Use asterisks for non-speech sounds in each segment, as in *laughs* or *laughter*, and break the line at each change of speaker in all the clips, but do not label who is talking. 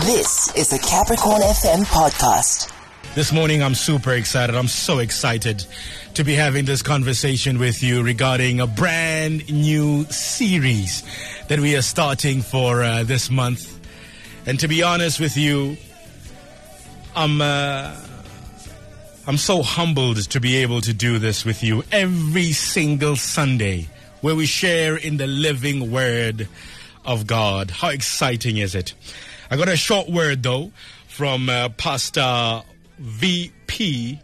This is the Capricorn FM podcast.
This morning, I'm super excited. I'm so excited to be having this conversation with you regarding a brand new series that we are starting for uh, this month. And to be honest with you, I'm uh, I'm so humbled to be able to do this with you every single Sunday, where we share in the living Word of God. How exciting is it? I got a short word though from uh, Pastor VP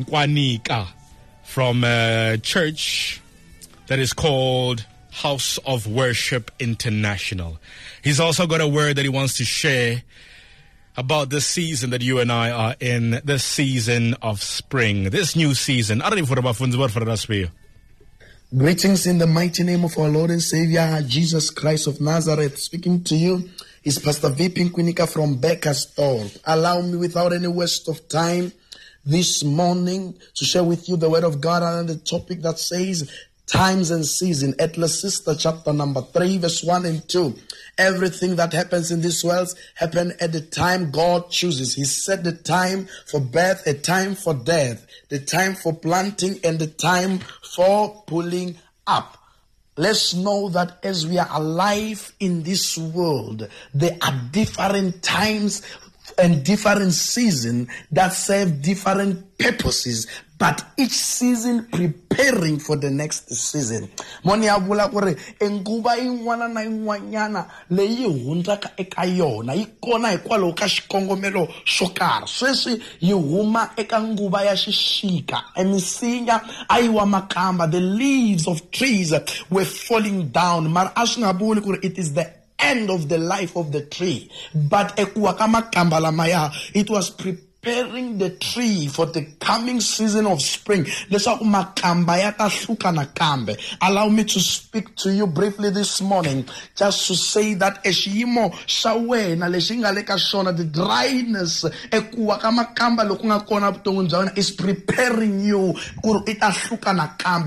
Nkwanika from a church that is called House of Worship International. He's also got a word that he wants to share about this season that you and I are in, this season of spring, this new season. I don't even know what for us
Greetings in the mighty name of our Lord and Savior, Jesus Christ of Nazareth. Speaking to you is Pastor V. Pinkwinika from Beckersdorp. Allow me, without any waste of time, this morning to share with you the word of God on the topic that says times and season. Sister, chapter number 3, verse 1 and 2. Everything that happens in this world happen at the time God chooses. He set the time for birth, a time for death, the time for planting, and the time for pulling up. Let's know that as we are alive in this world, there are different times and different seasons that serve different purposes but each season preparing for the next season. Moni ya vula ku ri enguva yin'wana na yin'wanyana leyi hundzaka eka yona yi kona hikwalaho ka xikongomelo xo karhi. Sweswi yi huma eka nguva ya xixika emisinya a yi wa makamba. The leaves of trees were falling down mara a swi nga vuli ku ri it is the end of the life of the tree. But it was prepared preparing the tree for the coming season of spring. Allow me to speak to you briefly this morning just to say that exiyimo xa wena lexi nga the dryness ekuwa ka makamba is preparing you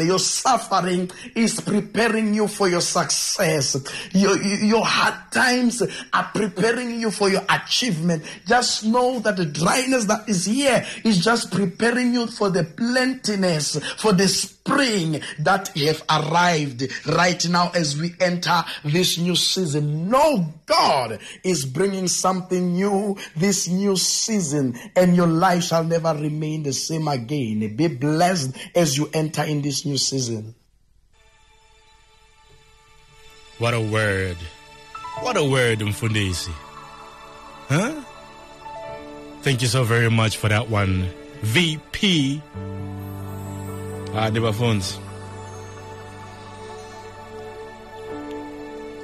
your suffering is preparing you for your success. Your, your hard times are preparing you for your achievement. Just know that the dryness that is here is just preparing you for the plentiness, for the spring that have arrived right now as we enter this new season. No, God is bringing something new this new season, and your life shall never remain the same again. Be blessed as you enter in this new season.
What a word. What a word, Mfundisi. Huh? Thank you so very much for that one. VP. Ah, never phones.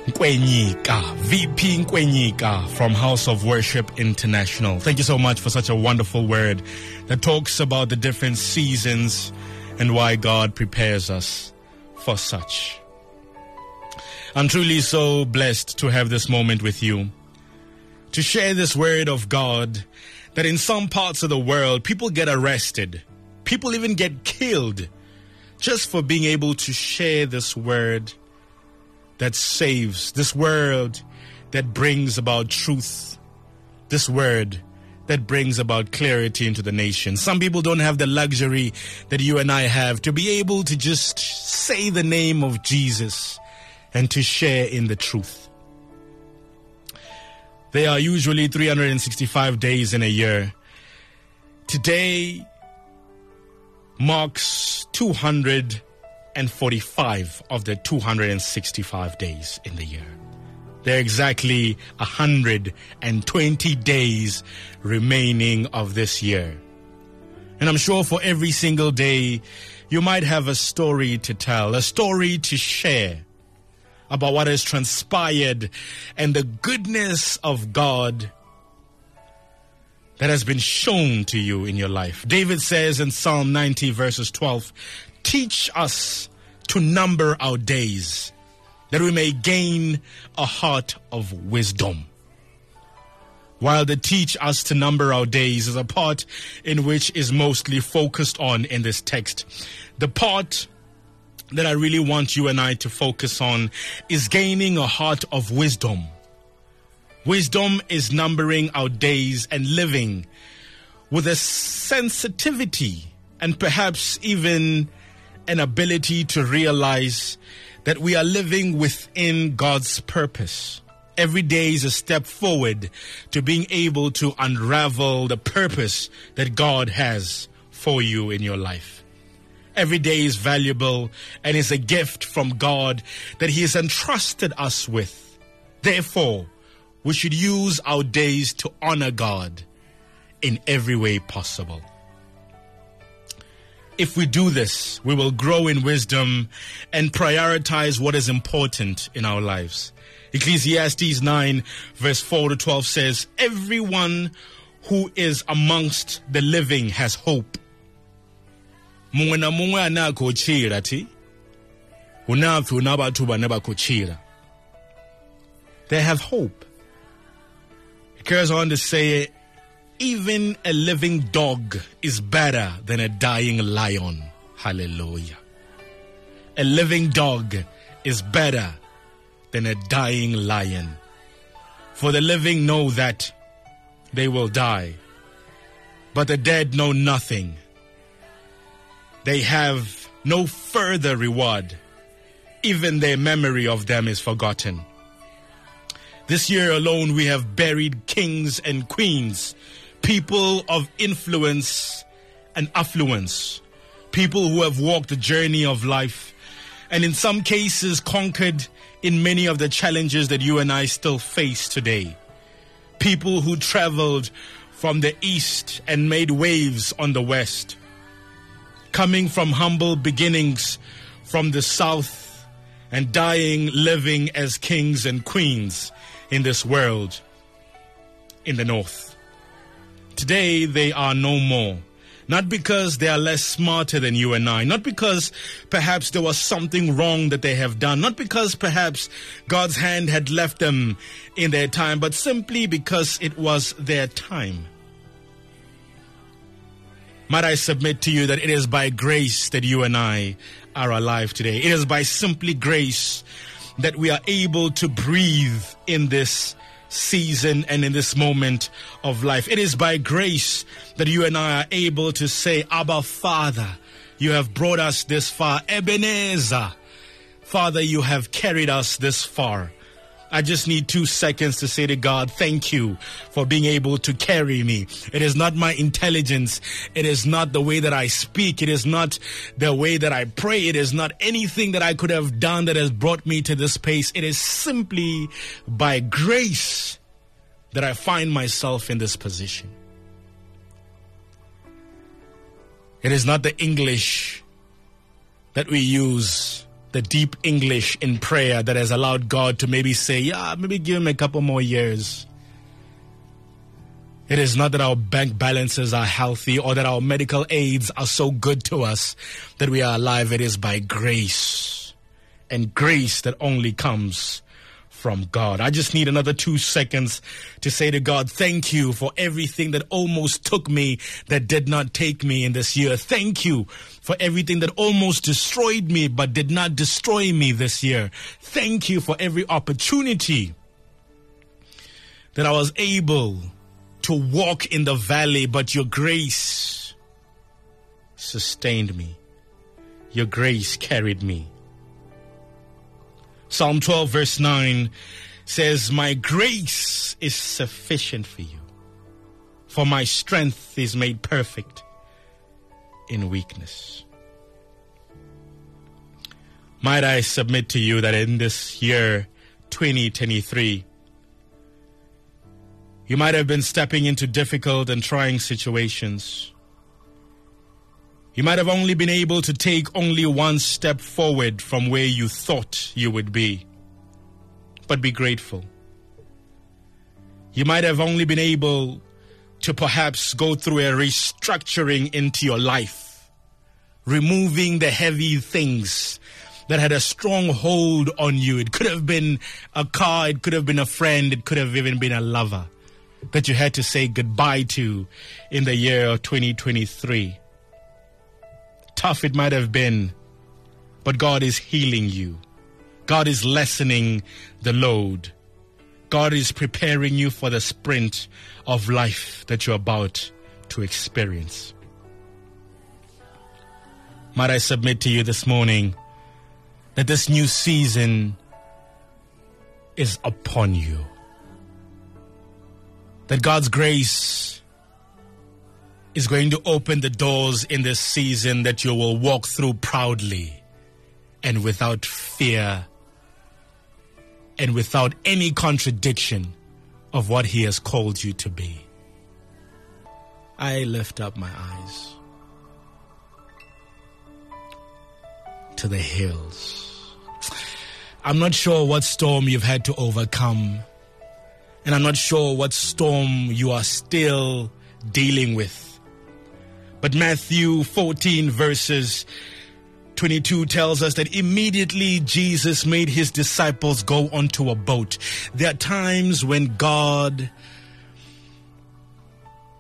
Nkwenyika, VP Nkwenyika from House of Worship International. Thank you so much for such a wonderful word that talks about the different seasons and why God prepares us for such. I'm truly so blessed to have this moment with you, to share this word of God that in some parts of the world, people get arrested, people even get killed just for being able to share this word that saves, this word that brings about truth, this word that brings about clarity into the nation. Some people don't have the luxury that you and I have to be able to just say the name of Jesus and to share in the truth. There are usually 365 days in a year. Today marks 245 of the 265 days in the year. There are exactly 120 days remaining of this year. And I'm sure for every single day, you might have a story to tell, a story to share about what has transpired and the goodness of God that has been shown to you in your life. David says in Psalm 90, verses 12, Teach us to number our days, that we may gain a heart of wisdom. While the teach us to number our days is a part in which is mostly focused on in this text. The part that I really want you and I to focus on is gaining a heart of wisdom. Wisdom is numbering our days and living with a sensitivity and perhaps even an ability to realize that we are living within God's purpose. Every day is a step forward to being able to unravel the purpose that God has for you in your life. Every day is valuable and is a gift from God that He has entrusted us with. Therefore, we should use our days to honor God in every way possible. If we do this, we will grow in wisdom and prioritize what is important in our lives. Ecclesiastes 9, verse 4 to 12 says, Everyone who is amongst the living has hope. Mungwe na mungwe ane a khou tshila ti hu na pfi hu na vhathu vhane vha khou tshila? They have hope. It carries on to say even a living dog is better than a dying lion. Hallelujah. A living dog is better than a dying lion. For the living know that they will die but the dead know nothing they have no further reward. Even their memory of them is forgotten. This year alone, we have buried kings and queens, people of influence and affluence, people who have walked the journey of life, and in some cases conquered in many of the challenges that you and I still face today. People who traveled from the east and made waves on the west coming from humble beginnings from the south and dying living as kings and queens in this world in the north. Today they are no more. Not because they are less smarter than you and I, not because perhaps there was something wrong that they have done, not because perhaps God's hand had left them in their time, but simply because it was their time. Might I submit to you that it is by grace that you and I are alive today. It is by simply grace that we are able to breathe in this season and in this moment of life. It is by grace that you and I are able to say, Abba, Father, you have brought us this far. Ebenezer, Father, you have carried us this far. I just need two seconds to say to God, thank you for being able to carry me. It is not my intelligence. It is not the way that I speak. It is not the way that I pray. It is not anything that I could have done that has brought me to this place. It is simply by grace that I find myself in this position. It is not the English that we use the deep English in prayer that has allowed God to maybe say, yeah, maybe give him a couple more years. It is not that our bank balances are healthy or that our medical aids are so good to us that we are alive. It is by grace and grace that only comes from God. I just need another two seconds to say to God, thank you for everything that almost took me that did not take me in this year. Thank you for everything that almost destroyed me but did not destroy me this year. Thank you for every opportunity that I was able to walk in the valley, but your grace sustained me. Your grace carried me. Psalm 12, verse 9 says, My grace is sufficient for you, for my strength is made perfect in weakness. Might I submit to you that in this year 2023, you might have been stepping into difficult and trying situations. You might have only been able to take only one step forward from where you thought you would be. But be grateful. You might have only been able to perhaps go through a restructuring into your life, removing the heavy things that had a strong hold on you. It could have been a car, it could have been a friend, it could have even been a lover that you had to say goodbye to in the year of 2023 tough it might have been, but God is healing you. God is lessening the load. God is preparing you for the sprint of life that you're about to experience. Might I submit to you this morning that this new season is upon you? That God's grace is going to open the doors in this season that you will walk through proudly and without fear and without any contradiction of what He has called you to be. I lift up my eyes to the hills. I'm not sure what storm you've had to overcome, and I'm not sure what storm you are still dealing with. But Matthew 14, verses 22 tells us that immediately Jesus made his disciples go onto a boat. There are times when God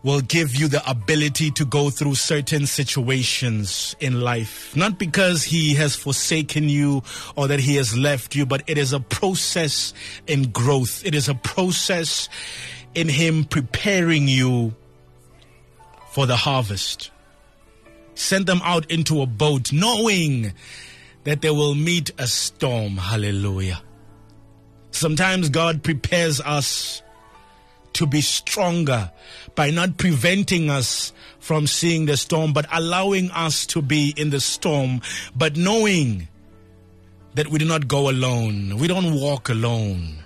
will give you the ability to go through certain situations in life. Not because he has forsaken you or that he has left you, but it is a process in growth. It is a process in him preparing you for the harvest sent them out into a boat knowing that they will meet a storm. Hallelujah. Sometimes God prepares us to be stronger by not preventing us from seeing the storm, but allowing us to be in the storm, but knowing that we do not go alone. We don't walk alone.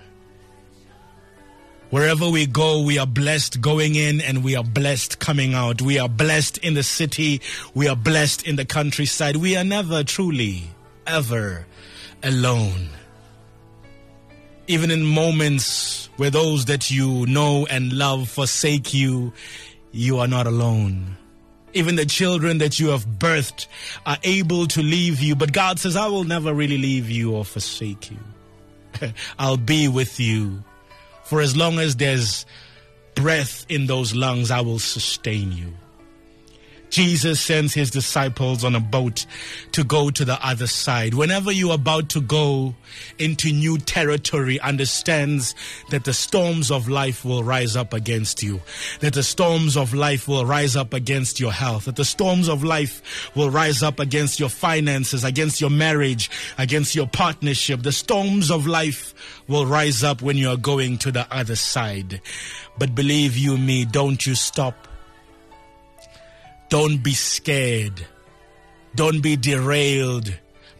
Wherever we go, we are blessed going in and we are blessed coming out. We are blessed in the city. We are blessed in the countryside. We are never truly, ever alone. Even in moments where those that you know and love forsake you, you are not alone. Even the children that you have birthed are able to leave you, but God says, I will never really leave you or forsake you. *laughs* I'll be with you for as long as there's breath in those lungs, I will sustain you. Jesus sends his disciples on a boat to go to the other side. Whenever you're about to go into new territory, understands that the storms of life will rise up against you, that the storms of life will rise up against your health, that the storms of life will rise up against your finances, against your marriage, against your partnership. The storms of life will rise up when you are going to the other side. But believe you me, don't you stop don't be scared. Don't be derailed,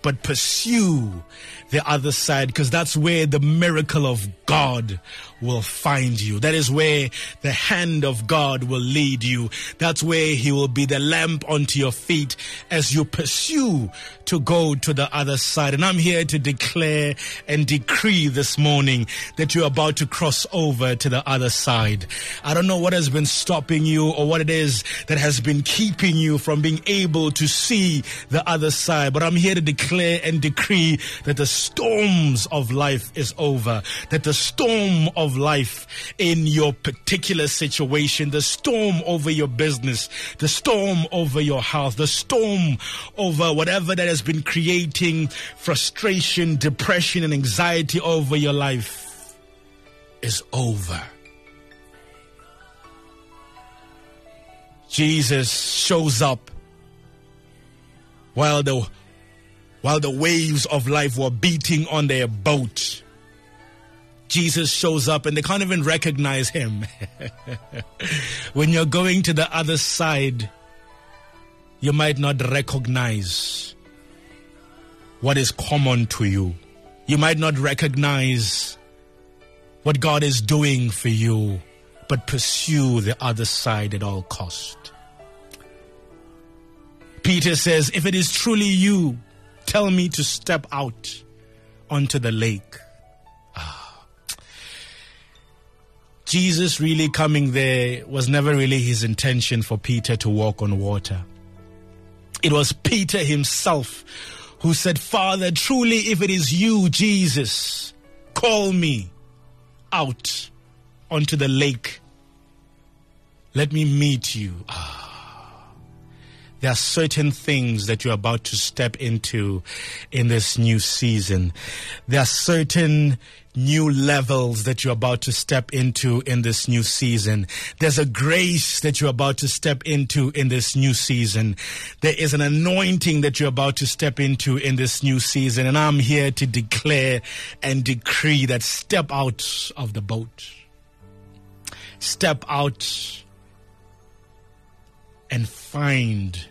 but pursue the other side because that's where the miracle of God will find you. That is where the hand of God will lead you. That's where He will be the lamp unto your feet as you pursue to go to the other side. And I'm here to declare and decree this morning that you're about to cross over to the other side. I don't know what has been stopping you or what it is that has been keeping you from being able to see the other side, but I'm here to declare and decree that the storms of life is over, that the storm of life in your particular situation, the storm over your business, the storm over your health, the storm over whatever that has been creating frustration, depression, and anxiety over your life is over. Jesus shows up while the while the waves of life were beating on their boat. Jesus shows up and they can't even recognize him. *laughs* when you're going to the other side, you might not recognize what is common to you. You might not recognize what God is doing for you, but pursue the other side at all cost. Peter says, if it is truly you, tell me to step out onto the lake. Jesus really coming there was never really his intention for Peter to walk on water. It was Peter himself who said, Father, truly, if it is you, Jesus, call me out onto the lake. Let me meet you. Ah. There are certain things that you're about to step into in this new season. There are certain new levels that you're about to step into in this new season. There's a grace that you're about to step into in this new season. There is an anointing that you're about to step into in this new season. And I'm here to declare and decree that step out of the boat. Step out and find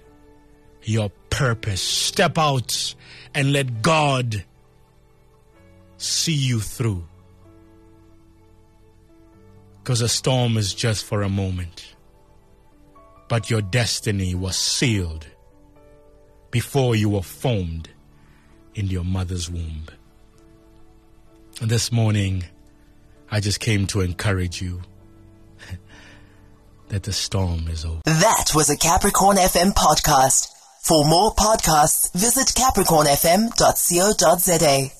your purpose. Step out and let God see you through. Because a storm is just for a moment, but your destiny was sealed before you were formed in your mother's womb. And this morning, I just came to encourage you that the storm is over.
That was a Capricorn FM podcast. For more podcasts, visit capricornfm.co.za.